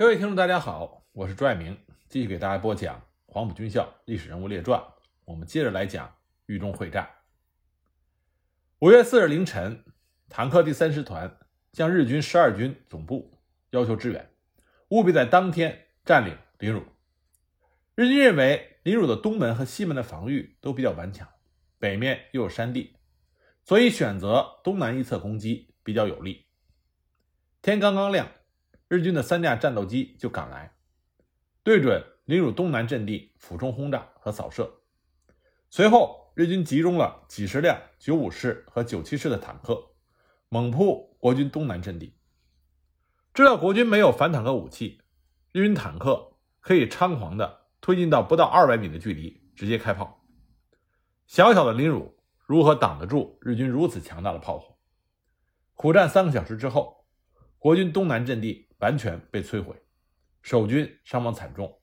各位听众，大家好，我是朱爱明，继续给大家播讲《黄埔军校历史人物列传》。我们接着来讲豫中会战。五月四日凌晨，坦克第三师团向日军十二军总部要求支援，务必在当天占领临汝。日军认为临汝的东门和西门的防御都比较顽强，北面又有山地，所以选择东南一侧攻击比较有利。天刚刚亮。日军的三架战斗机就赶来，对准临汝东南阵地俯冲轰炸和扫射。随后，日军集中了几十辆九五式和九七式的坦克，猛扑国军东南阵地。知道国军没有反坦克武器，日军坦克可以猖狂地推进到不到二百米的距离，直接开炮。小小的临汝如何挡得住日军如此强大的炮火？苦战三个小时之后，国军东南阵地。完全被摧毁，守军伤亡惨重，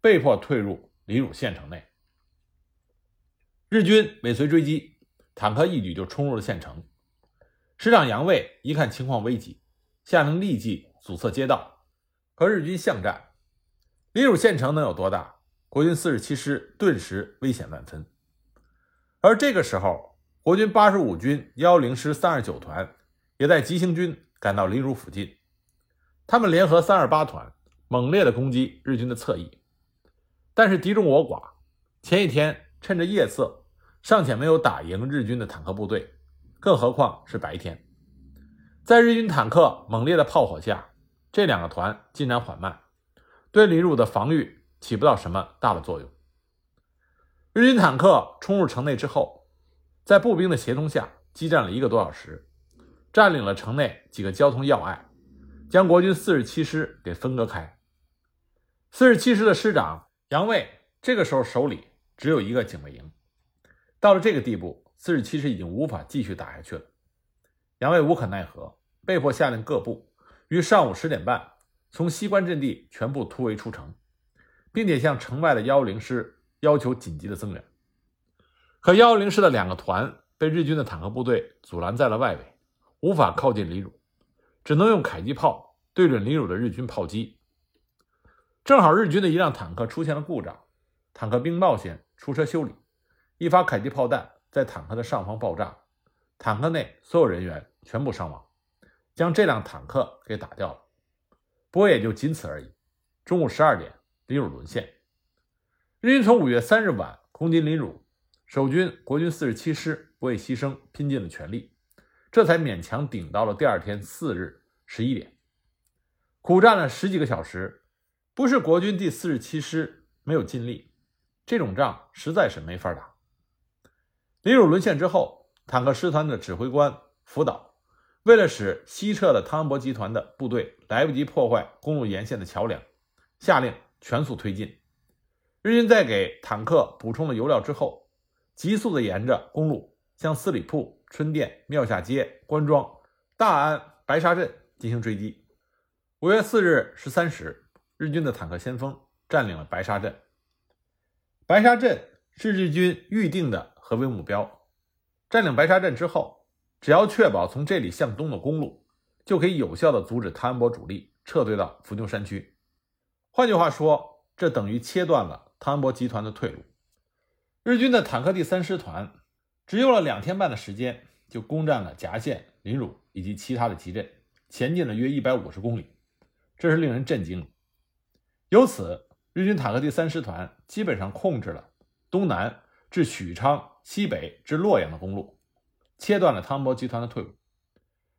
被迫退入临汝县城内。日军尾随追击，坦克一举就冲入了县城。师长杨卫一看情况危急，下令立即阻塞街道，和日军巷战。临汝县城能有多大？国军四十七师顿时危险万分。而这个时候，国军八十五军幺零师三二九团也在急行军赶到临汝附近。他们联合三二八团，猛烈的攻击日军的侧翼，但是敌众我寡。前一天趁着夜色，尚且没有打赢日军的坦克部队，更何况是白天。在日军坦克猛烈的炮火下，这两个团进展缓慢，对李汝的防御起不到什么大的作用。日军坦克冲入城内之后，在步兵的协同下，激战了一个多小时，占领了城内几个交通要隘。将国军四十七师给分割开。四十七师的师长杨卫这个时候手里只有一个警卫营。到了这个地步，四十七师已经无法继续打下去了。杨卫无可奈何，被迫下令各部于上午十点半从西关阵地全部突围出城，并且向城外的幺零师要求紧急的增援。可幺零师的两个团被日军的坦克部队阻拦在了外围，无法靠近李汝。只能用迫击炮对准临汝的日军炮击。正好日军的一辆坦克出现了故障，坦克兵冒险出车修理，一发迫击炮弹在坦克的上方爆炸，坦克内所有人员全部伤亡，将这辆坦克给打掉了。不过也就仅此而已。中午十二点，临汝沦陷。日军从五月三日晚攻击临汝，守军国军四十七师不畏牺牲，拼尽了全力。这才勉强顶到了第二天四日十一点，苦战了十几个小时，不是国军第四十七师没有尽力，这种仗实在是没法打。临汝沦陷之后，坦克师团的指挥官福岛为了使西撤的汤恩伯集团的部队来不及破坏公路沿线的桥梁，下令全速推进。日军在给坦克补充了油料之后，急速地沿着公路向四里铺。春店、庙下街、关庄、大安、白沙镇进行追击。五月四日十三时，日军的坦克先锋占领了白沙镇。白沙镇是日军预定的合围目标。占领白沙镇之后，只要确保从这里向东的公路，就可以有效地阻止汤恩伯主力撤退到伏牛山区。换句话说，这等于切断了汤恩伯集团的退路。日军的坦克第三师团。只用了两天半的时间，就攻占了夹县、临汝以及其他的集镇，前进了约一百五十公里，这是令人震惊。由此，日军坦克第三师团基本上控制了东南至许昌、西北至洛阳的公路，切断了汤博集团的退路。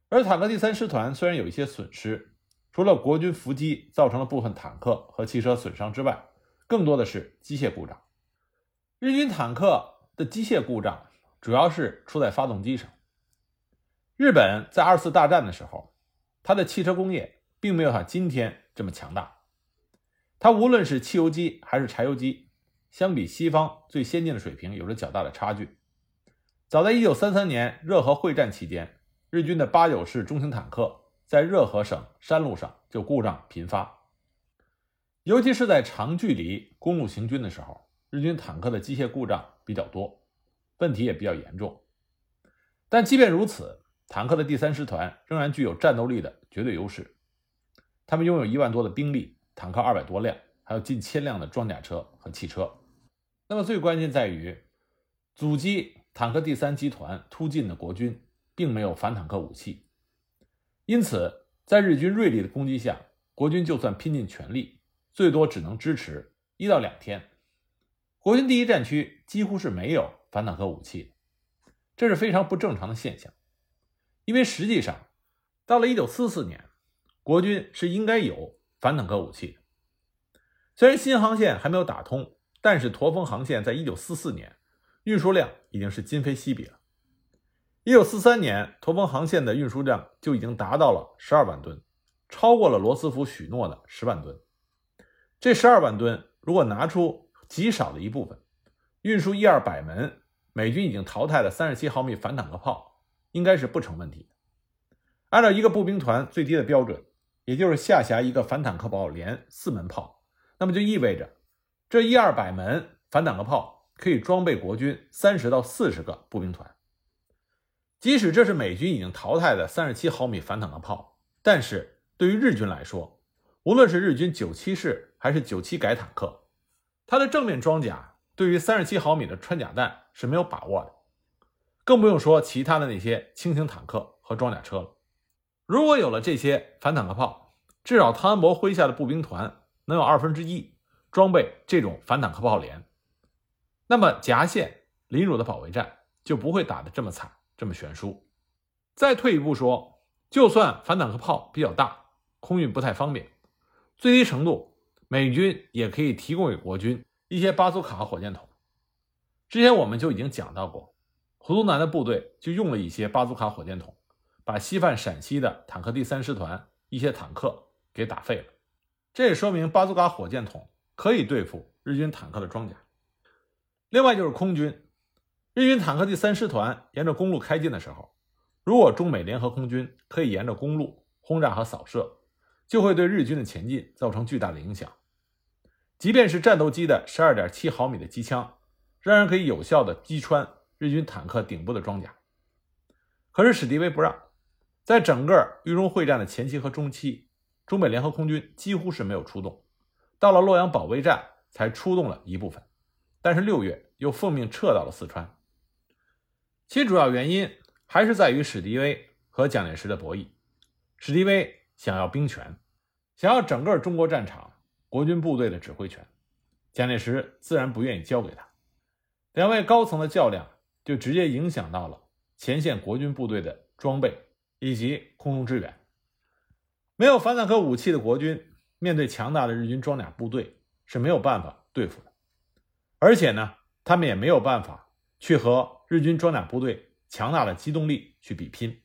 而坦克第三师团虽然有一些损失，除了国军伏击造成了部分坦克和汽车损伤之外，更多的是机械故障。日军坦克的机械故障。主要是出在发动机上。日本在二次大战的时候，它的汽车工业并没有像今天这么强大。它无论是汽油机还是柴油机，相比西方最先进的水平有着较大的差距。早在1933年热河会战期间，日军的八九式中型坦克在热河省山路上就故障频发，尤其是在长距离公路行军的时候，日军坦克的机械故障比较多。问题也比较严重，但即便如此，坦克的第三师团仍然具有战斗力的绝对优势。他们拥有一万多的兵力，坦克二百多辆，还有近千辆的装甲车和汽车。那么最关键在于，阻击坦克第三集团突进的国军并没有反坦克武器，因此在日军锐利的攻击下，国军就算拼尽全力，最多只能支持一到两天。国军第一战区几乎是没有反坦克武器，这是非常不正常的现象。因为实际上，到了一九四四年，国军是应该有反坦克武器的。虽然新航线还没有打通，但是驼峰航线在一九四四年运输量已经是今非昔比了。一九四三年，驼峰航线的运输量就已经达到了十二万吨，超过了罗斯福许诺的十万吨。这十二万吨如果拿出，极少的一部分运输一二百门美军已经淘汰的三十七毫米反坦克炮，应该是不成问题的。按照一个步兵团最低的标准，也就是下辖一个反坦克炮连四门炮，那么就意味着这一二百门反坦克炮可以装备国军三十到四十个步兵团。即使这是美军已经淘汰的三十七毫米反坦克炮，但是对于日军来说，无论是日军九七式还是九七改坦克。它的正面装甲对于三十七毫米的穿甲弹是没有把握的，更不用说其他的那些轻型坦克和装甲车了。如果有了这些反坦克炮，至少汤恩伯麾下的步兵团能有二分之一装备这种反坦克炮连，那么夹县临汝的保卫战就不会打得这么惨，这么悬殊。再退一步说，就算反坦克炮比较大，空运不太方便，最低程度。美军也可以提供给国军一些巴苏卡火箭筒。之前我们就已经讲到过，胡宗南的部队就用了一些巴苏卡火箭筒，把西犯陕西的坦克第三师团一些坦克给打废了。这也说明巴祖卡火箭筒可以对付日军坦克的装甲。另外就是空军，日军坦克第三师团沿着公路开进的时候，如果中美联合空军可以沿着公路轰炸和扫射，就会对日军的前进造成巨大的影响。即便是战斗机的十二点七毫米的机枪，仍然可以有效的击穿日军坦克顶部的装甲。可是史迪威不让，在整个豫中会战的前期和中期，中美联合空军几乎是没有出动，到了洛阳保卫战才出动了一部分，但是六月又奉命撤到了四川。其主要原因还是在于史迪威和蒋介石的博弈。史迪威想要兵权，想要整个中国战场。国军部队的指挥权，蒋介石自然不愿意交给他。两位高层的较量，就直接影响到了前线国军部队的装备以及空中支援。没有反坦克武器的国军，面对强大的日军装甲部队是没有办法对付的。而且呢，他们也没有办法去和日军装甲部队强大的机动力去比拼。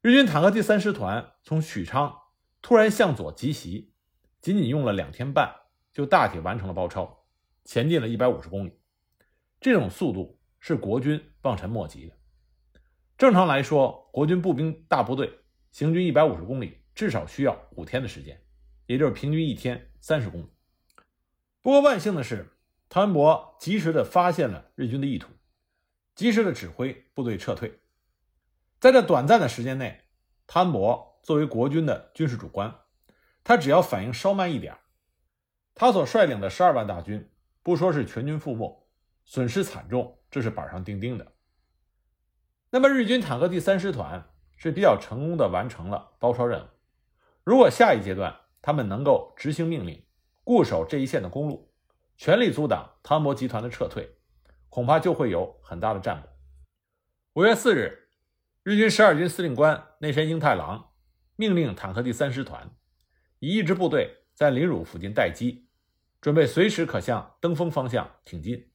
日军坦克第三师团从许昌突然向左急袭。仅仅用了两天半，就大体完成了包抄，前进了一百五十公里。这种速度是国军望尘莫及的。正常来说，国军步兵大部队行军一百五十公里，至少需要五天的时间，也就是平均一天三十公里。不过万幸的是，汤恩伯及时的发现了日军的意图，及时的指挥部队撤退。在这短暂的时间内，汤恩伯作为国军的军事主官。他只要反应稍慢一点，他所率领的十二万大军，不说是全军覆没，损失惨重，这是板上钉钉的。那么日军坦克第三师团是比较成功的完成了包抄任务。如果下一阶段他们能够执行命令，固守这一线的公路，全力阻挡汤博集团的撤退，恐怕就会有很大的战果。五月四日，日军十二军司令官内山英太郎命令坦克第三师团。以一支部队在临汝附近待机，准备随时可向登封方向挺进。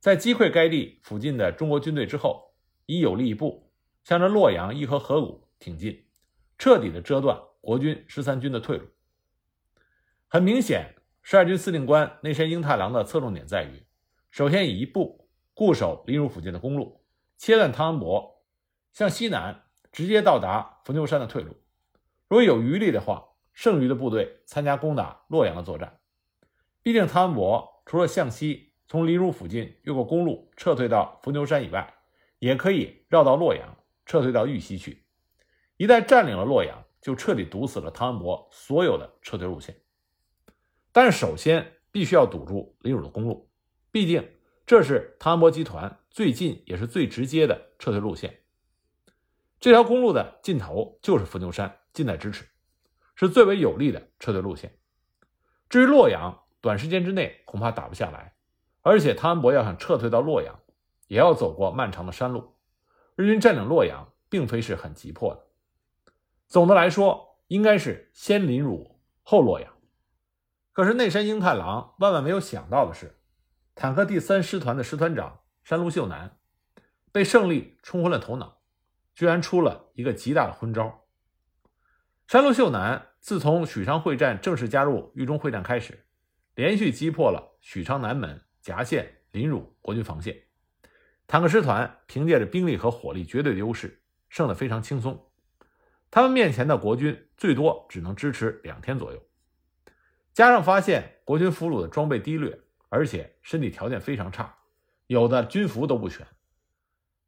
在击溃该地附近的中国军队之后，以有力一部向着洛阳伊河河谷挺进，彻底的遮断国军十三军的退路。很明显，十二军司令官内山英太郎的侧重点在于：首先以一部固守临汝附近的公路，切断汤恩伯向西南直接到达伏牛山的退路。如果有余力的话，剩余的部队参加攻打洛阳的作战。毕竟汤恩伯除了向西从临汝附近越过公路撤退到伏牛山以外，也可以绕到洛阳撤退到豫西去。一旦占领了洛阳，就彻底堵死了汤恩伯所有的撤退路线。但是，首先必须要堵住临汝的公路，毕竟这是汤恩伯集团最近也是最直接的撤退路线。这条公路的尽头就是伏牛山，近在咫尺，是最为有利的撤退路线。至于洛阳，短时间之内恐怕打不下来，而且汤恩伯要想撤退到洛阳，也要走过漫长的山路。日军占领洛阳，并非是很急迫的。总的来说，应该是先临汝后洛阳。可是内山英太郎万万没有想到的是，坦克第三师团的师团长山路秀男被胜利冲昏了头脑。居然出了一个极大的昏招。山路秀男自从许昌会战正式加入豫中会战开始，连续击破了许昌南门、夹县、临汝国军防线，坦克师团凭借着兵力和火力绝对的优势，胜得非常轻松。他们面前的国军最多只能支持两天左右，加上发现国军俘虏的装备低劣，而且身体条件非常差，有的军服都不全。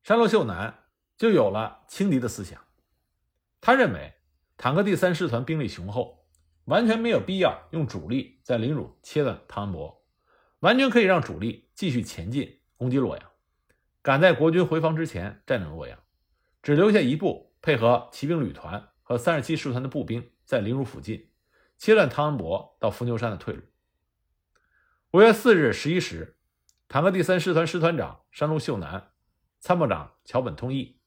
山路秀男。就有了轻敌的思想。他认为坦克第三师团兵力雄厚，完全没有必要用主力在临汝切断汤恩伯，完全可以让主力继续前进攻击洛阳，赶在国军回防之前占领洛阳，只留下一部配合骑兵旅团和三十七师团的步兵在临汝附近切断汤恩伯到伏牛山的退路。五月四日十一时，坦克第三师团师团长山路秀男、参谋长桥本通义。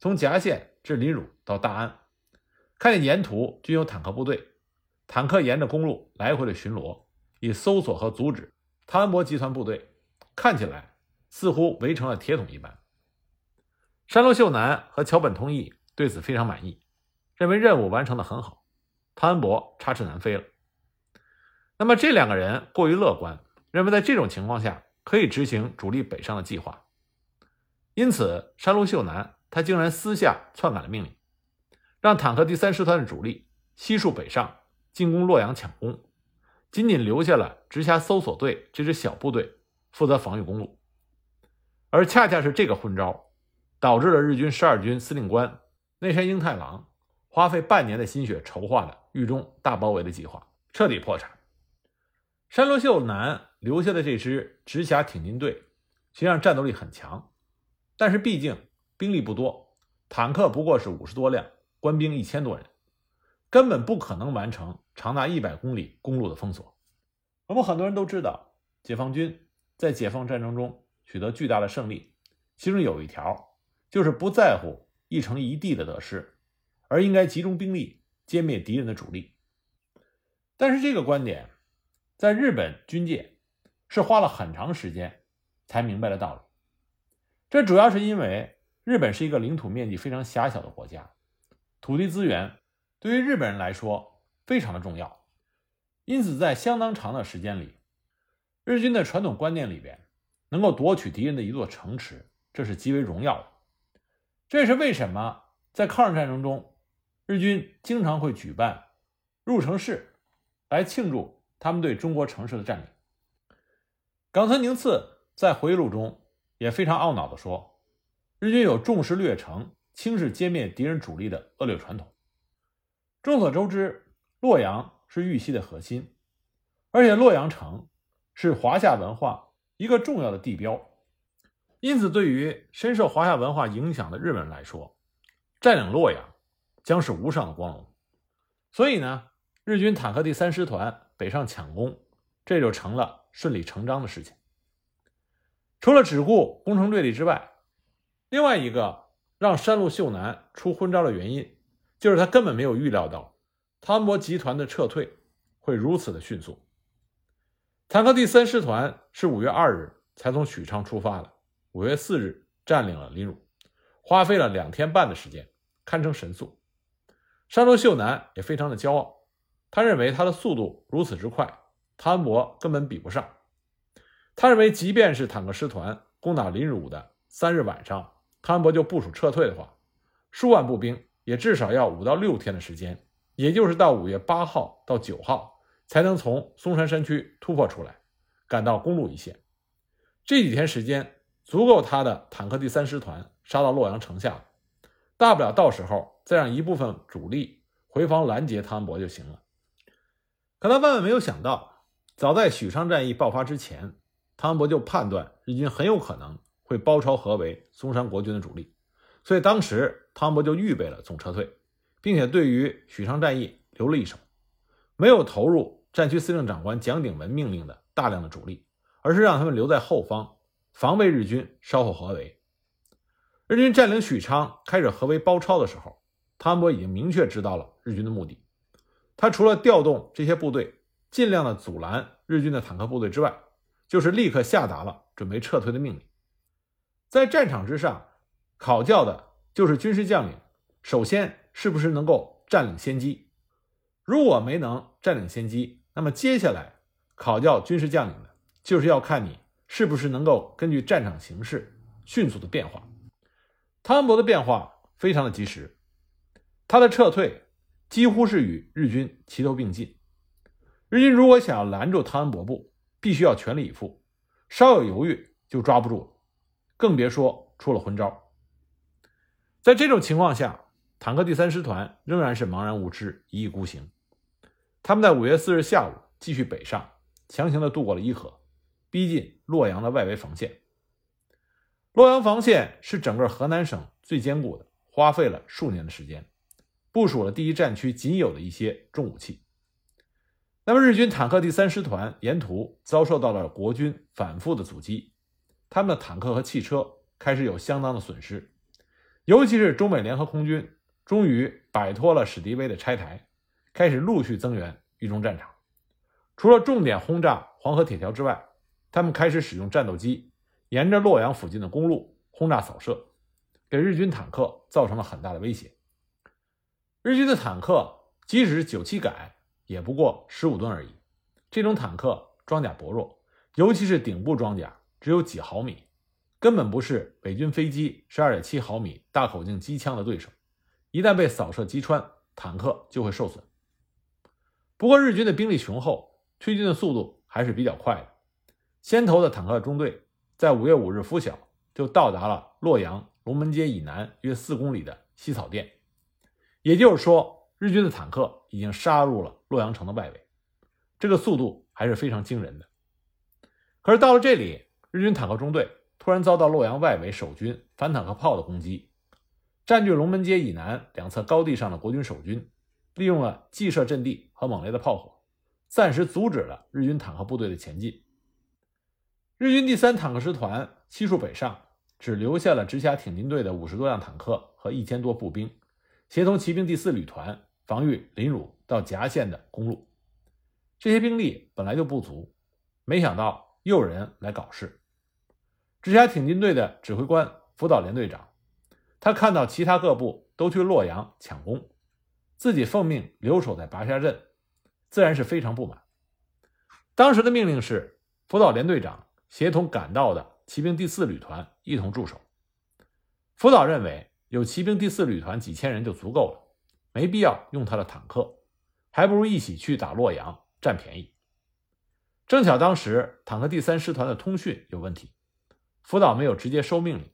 从夹县至临汝到大安，看见沿途均有坦克部队，坦克沿着公路来回的巡逻，以搜索和阻止汤恩伯集团部队，看起来似乎围成了铁桶一般。山路秀男和桥本通义对此非常满意，认为任务完成的很好，汤恩伯插翅难飞了。那么这两个人过于乐观，认为在这种情况下可以执行主力北上的计划，因此山路秀男。他竟然私下篡改了命令，让坦克第三师团的主力悉数北上进攻洛阳抢攻，仅仅留下了直辖搜索队这支小部队负责防御公路。而恰恰是这个昏招，导致了日军十二军司令官内山英太郎花费半年的心血筹划的豫中大包围的计划彻底破产。山罗秀男留下的这支直辖挺进队，实际上战斗力很强，但是毕竟。兵力不多，坦克不过是五十多辆，官兵一千多人，根本不可能完成长达一百公里公路的封锁。我们很多人都知道，解放军在解放战争中取得巨大的胜利，其中有一条就是不在乎一城一地的得失，而应该集中兵力歼灭敌人的主力。但是这个观点，在日本军界是花了很长时间才明白的道理。这主要是因为。日本是一个领土面积非常狭小的国家，土地资源对于日本人来说非常的重要，因此在相当长的时间里，日军的传统观念里边，能够夺取敌人的一座城池，这是极为荣耀的。这也是为什么在抗日战争中，日军经常会举办入城式来庆祝他们对中国城市的占领。冈村宁次在回忆录中也非常懊恼地说。日军有重视掠城、轻视歼灭敌人主力的恶劣传统。众所周知，洛阳是豫西的核心，而且洛阳城是华夏文化一个重要的地标，因此，对于深受华夏文化影响的日本人来说，占领洛阳将是无上的光荣。所以呢，日军坦克第三师团北上抢攻，这就成了顺理成章的事情。除了只顾攻城略地之外，另外一个让山路秀男出昏招的原因，就是他根本没有预料到汤博集团的撤退会如此的迅速。坦克第三师团是五月二日才从许昌出发的，五月四日占领了临汝，花费了两天半的时间，堪称神速。山路秀男也非常的骄傲，他认为他的速度如此之快，汤恩伯根本比不上。他认为，即便是坦克师团攻打临汝的三日晚上。汤恩伯就部署撤退的话，数万步兵也至少要五到六天的时间，也就是到五月八号到九号才能从松山山区突破出来，赶到公路一线。这几天时间足够他的坦克第三师团杀到洛阳城下，大不了到时候再让一部分主力回防拦截汤恩伯就行了。可他万万没有想到，早在许昌战役爆发之前，汤恩伯就判断日军很有可能会包抄合围松山国军的主力，所以当时汤恩伯就预备了总撤退，并且对于许昌战役留了一手，没有投入战区司令长官蒋鼎文命令的大量的主力，而是让他们留在后方，防备日军稍后合围。日军占领许昌，开始合围包抄的时候，汤恩伯已经明确知道了日军的目的。他除了调动这些部队，尽量的阻拦日军的坦克部队之外，就是立刻下达了准备撤退的命令。在战场之上，考教的就是军事将领，首先是不是能够占领先机。如果没能占领先机，那么接下来考教军事将领的，就是要看你是不是能够根据战场形势迅速的变化。汤恩伯的变化非常的及时，他的撤退几乎是与日军齐头并进。日军如果想要拦住汤恩伯部，必须要全力以赴，稍有犹豫就抓不住，更别说出了昏招。在这种情况下，坦克第三师团仍然是茫然无知、一意孤行。他们在五月四日下午继续北上，强行的渡过了伊河，逼近洛阳的外围防线。洛阳防线是整个河南省最坚固的，花费了数年的时间，部署了第一战区仅有的一些重武器。那么日军坦克第三师团沿途遭受到了国军反复的阻击，他们的坦克和汽车开始有相当的损失，尤其是中美联合空军终于摆脱了史迪威的拆台，开始陆续增援豫中战场。除了重点轰炸黄河铁桥之外，他们开始使用战斗机。沿着洛阳附近的公路轰炸扫射，给日军坦克造成了很大的威胁。日军的坦克即使是九七改，也不过十五吨而已。这种坦克装甲薄弱，尤其是顶部装甲只有几毫米，根本不是美军飞机十二点七毫米大口径机枪的对手。一旦被扫射击穿，坦克就会受损。不过日军的兵力雄厚，推进的速度还是比较快的。先头的坦克中队。在五月五日拂晓，就到达了洛阳龙门街以南约四公里的西草甸，也就是说，日军的坦克已经杀入了洛阳城的外围，这个速度还是非常惊人的。可是到了这里，日军坦克中队突然遭到洛阳外围守军反坦克炮的攻击，占据龙门街以南两侧高地上的国军守军，利用了既设阵地和猛烈的炮火，暂时阻止了日军坦克部队的前进。日军第三坦克师团悉数北上，只留下了直辖挺进队的五十多辆坦克和一千多步兵，协同骑兵第四旅团防御临汝到夹县的公路。这些兵力本来就不足，没想到又有人来搞事。直辖挺进队的指挥官福岛连队长，他看到其他各部都去洛阳抢功，自己奉命留守在拔沙镇，自然是非常不满。当时的命令是福岛连队长。协同赶到的骑兵第四旅团一同驻守。福岛认为有骑兵第四旅团几千人就足够了，没必要用他的坦克，还不如一起去打洛阳占便宜。正巧当时坦克第三师团的通讯有问题，福岛没有直接收命令，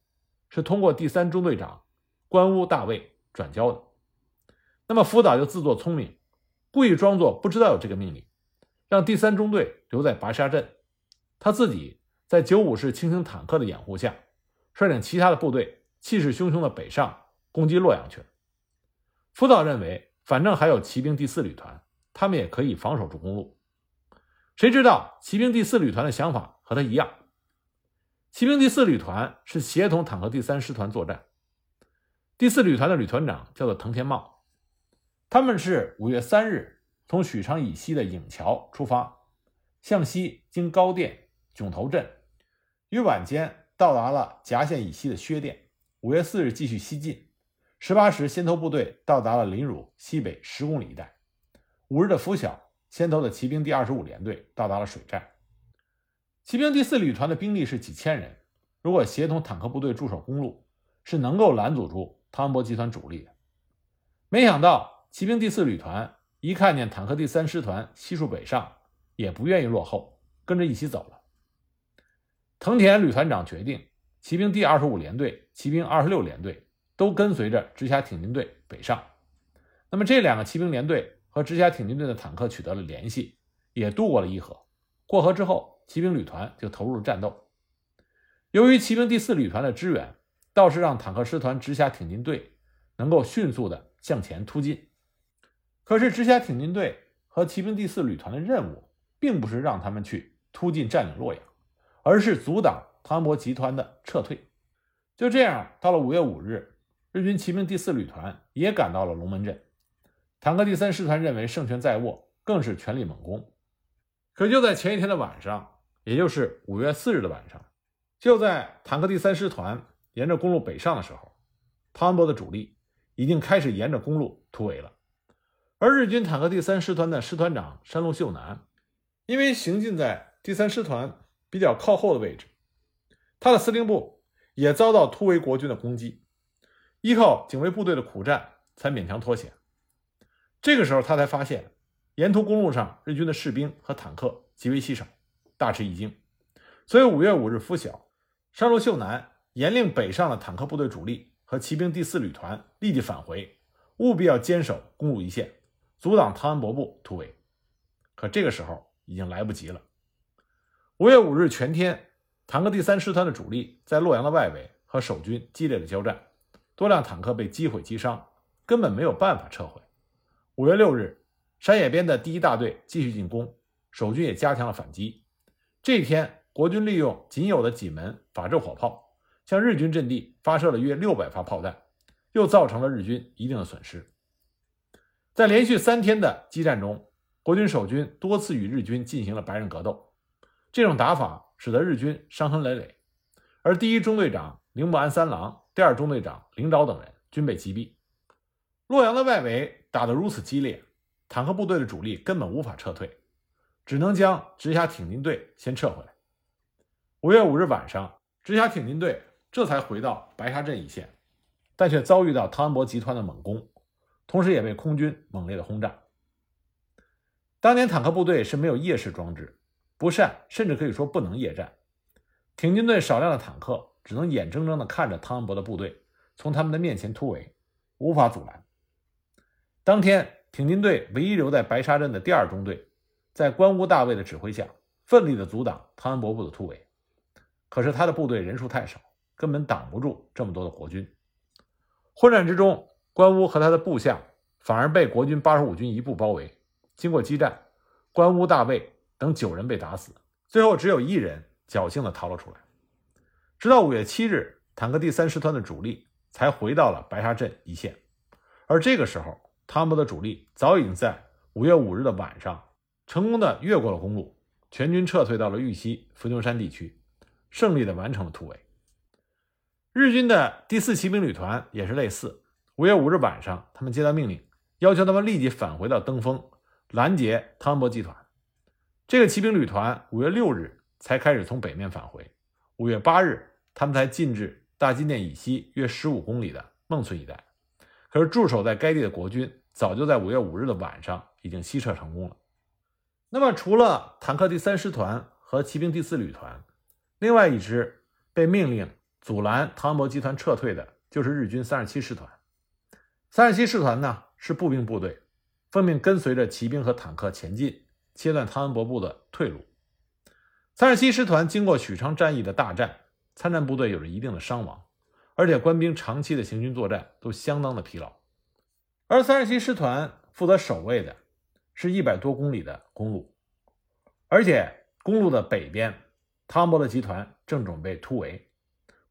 是通过第三中队长关屋大尉转交的。那么福岛就自作聪明，故意装作不知道有这个命令，让第三中队留在拔沙镇，他自己。在九五式轻型坦克的掩护下，率领其他的部队气势汹汹的北上攻击洛阳去了。福岛认为，反正还有骑兵第四旅团，他们也可以防守住公路。谁知道骑兵第四旅团的想法和他一样。骑兵第四旅团是协同坦克第三师团作战。第四旅团的旅团长叫做藤田茂，他们是五月三日从许昌以西的颍桥出发，向西经高店、囧头镇。于晚间到达了夹县以西的薛店，五月四日继续西进，十八时先头部队到达了临汝西北十公里一带。五日的拂晓，先头的骑兵第二十五联队到达了水寨。骑兵第四旅团的兵力是几千人，如果协同坦克部队驻守公路，是能够拦阻住汤恩伯集团主力的。没想到骑兵第四旅团一看见坦克第三师团悉数北上，也不愿意落后，跟着一起走了。藤田旅团长决定，骑兵第二十五联队、骑兵二十六联队都跟随着直辖挺进队北上。那么这两个骑兵联队和直辖挺进队的坦克取得了联系，也渡过了伊河。过河之后，骑兵旅团就投入了战斗。由于骑兵第四旅团的支援，倒是让坦克师团直辖挺进队能够迅速的向前突进。可是直辖挺进队和骑兵第四旅团的任务，并不是让他们去突进占领洛阳，而是阻挡汤恩伯集团的撤退。就这样，到了五月五日，日军骑兵第四旅团也赶到了龙门阵。坦克第三师团认为胜券在握，更是全力猛攻。可就在前一天的晚上，也就是五月四日的晚上，就在坦克第三师团沿着公路北上的时候，汤恩伯的主力已经开始沿着公路突围了。而日军坦克第三师团的师团长山路秀男，因为行进在第三师团比较靠后的位置，他的司令部也遭到突围国军的攻击，依靠警卫部队的苦战才勉强脱险。这个时候，他才发现沿途公路上日军的士兵和坦克极为稀少，大吃一惊。所以五月五日拂晓，山路秀男严令北上的坦克部队主力和骑兵第四旅团立即返回，务必要坚守公路一线，阻挡汤恩伯部突围。可这个时候已经来不及了。五月五日全天，坦克第三师团的主力在洛阳的外围和守军激烈的交战，多辆坦克被击毁击伤，根本没有办法撤回。五月六日，山野边的第一大队继续进攻，守军也加强了反击。这一天，国军利用仅有的几门法制火炮，向日军阵地发射了约六百发炮弹，又造成了日军一定的损失。在连续三天的激战中，国军守军多次与日军进行了白刃格斗，这种打法使得日军伤痕累累，而第一中队长铃木安三郎、第二中队长铃昭等人均被击毙。洛阳的外围。打得如此激烈，坦克部队的主力根本无法撤退，只能将直辖挺进队先撤回来。五月五日晚上，直辖挺进队这才回到白沙镇一线，但却遭遇到汤恩伯集团的猛攻，同时也被空军猛烈的轰炸。当年坦克部队是没有夜视装置，不善甚至可以说不能夜战，挺进队少量的坦克只能眼睁睁地看着汤恩伯的部队从他们的面前突围，无法阻拦。当天，挺进队唯一留在白沙镇的第二中队，在关乌大尉的指挥下，奋力地阻挡汤恩伯部的突围。可是他的部队人数太少，根本挡不住这么多的国军。混战之中，关乌和他的部下反而被国军八十五军一部包围。经过激战，关乌大尉等九人被打死，最后只有一人侥幸地逃了出来。直到五月七日，坦克第三师团的主力才回到了白沙镇一线，而这个时候。汤伯的主力早已经在五月五日的晚上成功的越过了公路，全军撤退到了玉溪伏牛山地区，胜利的完成了突围。日军的第四骑兵旅团也是类似，五月五日晚上，他们接到命令，要求他们立即返回到登封，拦截汤恩伯集团。这个骑兵旅团五月六日才开始从北面返回，五月八日，他们才进至大金殿以西约十五公里的孟村一带。可是驻守在该地的国军早就在五月五日的晚上已经西撤成功了。那么，除了坦克第三师团和骑兵第四旅团，另外一支被命令阻拦汤恩伯集团撤退的，就是日军三十七师团。三十七师团呢是步兵部队，奉命跟随着骑兵和坦克前进，切断汤恩伯部的退路。三十七师团经过许昌战役的大战，参战部队有着一定的伤亡。而且官兵长期的行军作战都相当的疲劳，而三十七师团负责守卫的是一百多公里的公路，而且公路的北边，汤恩伯的集团正准备突围；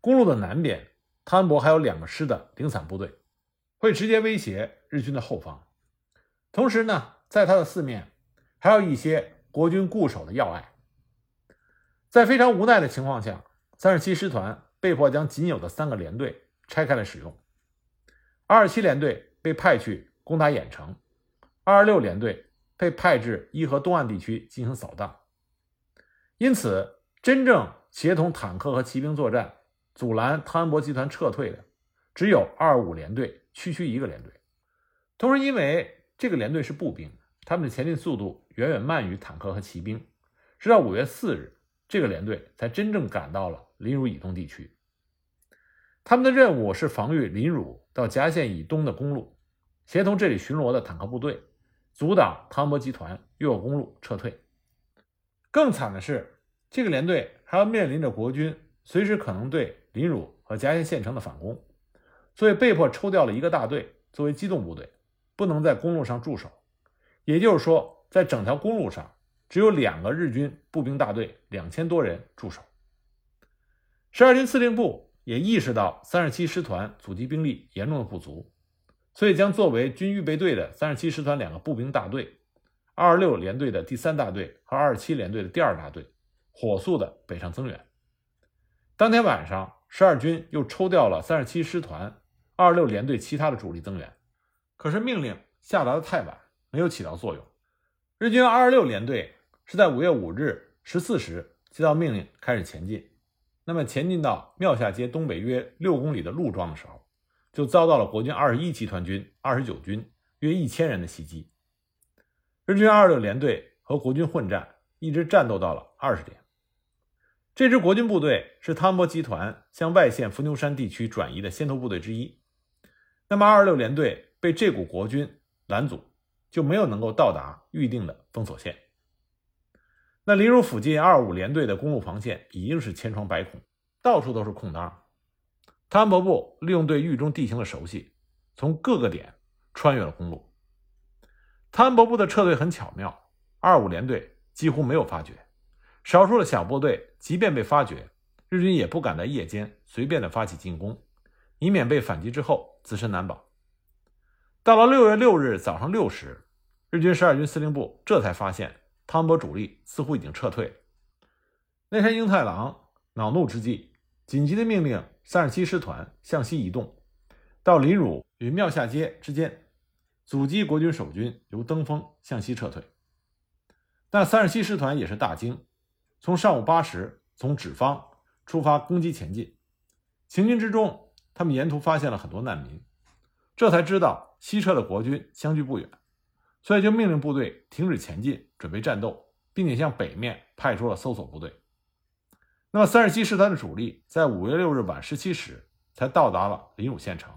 公路的南边，汤恩伯还有两个师的零散部队，会直接威胁日军的后方。同时呢，在他的四面还有一些国军固守的要隘，在非常无奈的情况下，三十七师团。被迫将仅有的三个连队拆开了使用。二十七联队被派去攻打郾城，二十六联队被派至伊河东岸地区进行扫荡。因此，真正协同坦克和骑兵作战、阻拦汤恩伯集团撤退的，只有二五联队区区一个连队。同时，因为这个连队是步兵，他们的前进速度远远慢于坦克和骑兵。直到五月四日，这个连队才真正赶到了临汝以东地区。他们的任务是防御临汝到夹县以东的公路，协同这里巡逻的坦克部队，阻挡汤恩伯集团越过公路撤退。更惨的是，这个连队还要面临着国军随时可能对临汝和夹县县城的反攻，所以被迫抽调了一个大队作为机动部队，不能在公路上驻守。也就是说，在整条公路上，只有两个日军步兵大队两千多人驻守。十二军司令部也意识到三十七师团阻击兵力严重的不足，所以将作为军预备队的三十七师团两个步兵大队、二十六联队的第三大队和二十七联队的第二大队，火速的北上增援。当天晚上，十二军又抽调了三十七师团、二六联队其他的主力增援，可是命令下达的太晚，没有起到作用。日军二六联队是在五月五日十四时接到命令开始前进。那么前进到庙下街东北约六公里的陆庄的时候，就遭到了国军二十一集团军二十九军约一千人的袭击。日军二六联队和国军混战，一直战斗到了二十点。这支国军部队是汤恩伯集团向外线伏牛山地区转移的先头部队之一。那么二六联队被这股国军拦阻，就没有能够到达预定的封锁线。那离汝附近二五联队的公路防线已经是千疮百孔，到处都是空当。汤恩伯部利用对豫中地形的熟悉，从各个点穿越了公路。汤恩伯部的撤退很巧妙，二五联队几乎没有发觉，少数的小部队即便被发觉，日军也不敢在夜间随便的发起进攻，以免被反击之后自身难保。到了六月六日早上六时，日军十二军司令部这才发现。汤博主力似乎已经撤退，内山英太郎恼怒之际，紧急的命令三十七师团向西移动，到临汝与庙下街之间，阻击国军守军由登峰向西撤退。但三十七师团也是大惊，从上午八时从纸坊出发攻击前进，行军之中，他们沿途发现了很多难民，这才知道西撤的国军相距不远。所以就命令部队停止前进，准备战斗，并且向北面派出了搜索部队。那么三十七师团的主力在五月六日晚十七时才到达了临汝县城，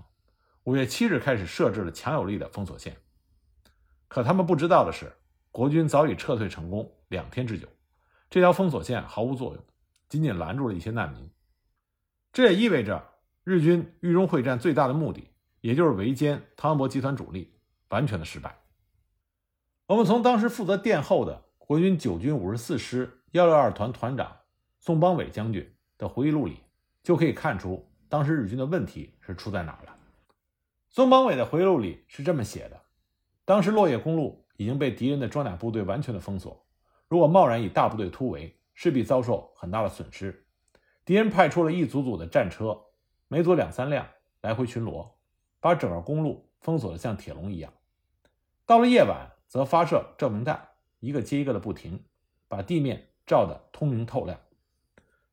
五月七日开始设置了强有力的封锁线。可他们不知道的是，国军早已撤退成功两天之久，这条封锁线毫无作用，仅仅拦住了一些难民。这也意味着日军豫中会战最大的目的，也就是围歼汤恩伯集团主力，完全的失败。我们从当时负责殿后的国军九军五十四师幺六二团团长宋邦伟将军的回忆录里，就可以看出当时日军的问题是出在哪儿了。宋邦伟的回忆录里是这么写的：当时落叶公路已经被敌人的装甲部队完全的封锁，如果贸然以大部队突围，势必遭受很大的损失。敌人派出了一组组的战车，每组两三辆来回巡逻，把整个公路封锁的像铁笼一样。到了夜晚。则发射照明弹，一个接一个的不停，把地面照得通明透亮。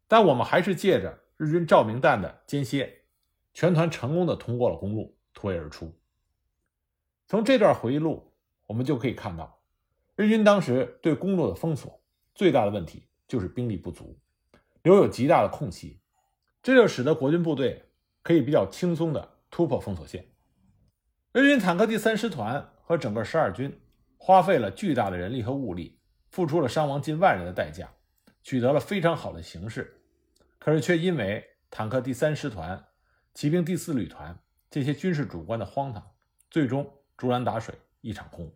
但我们还是借着日军照明弹的间歇，全团成功的通过了公路，突围而出。从这段回忆录，我们就可以看到，日军当时对公路的封锁最大的问题就是兵力不足，留有极大的空隙，这就使得国军部队可以比较轻松的突破封锁线。日军坦克第三师团和整个十二军。花费了巨大的人力和物力，付出了伤亡近万人的代价，取得了非常好的形势，可是却因为坦克第三师团、骑兵第四旅团这些军事主官的荒唐，最终竹篮打水一场空。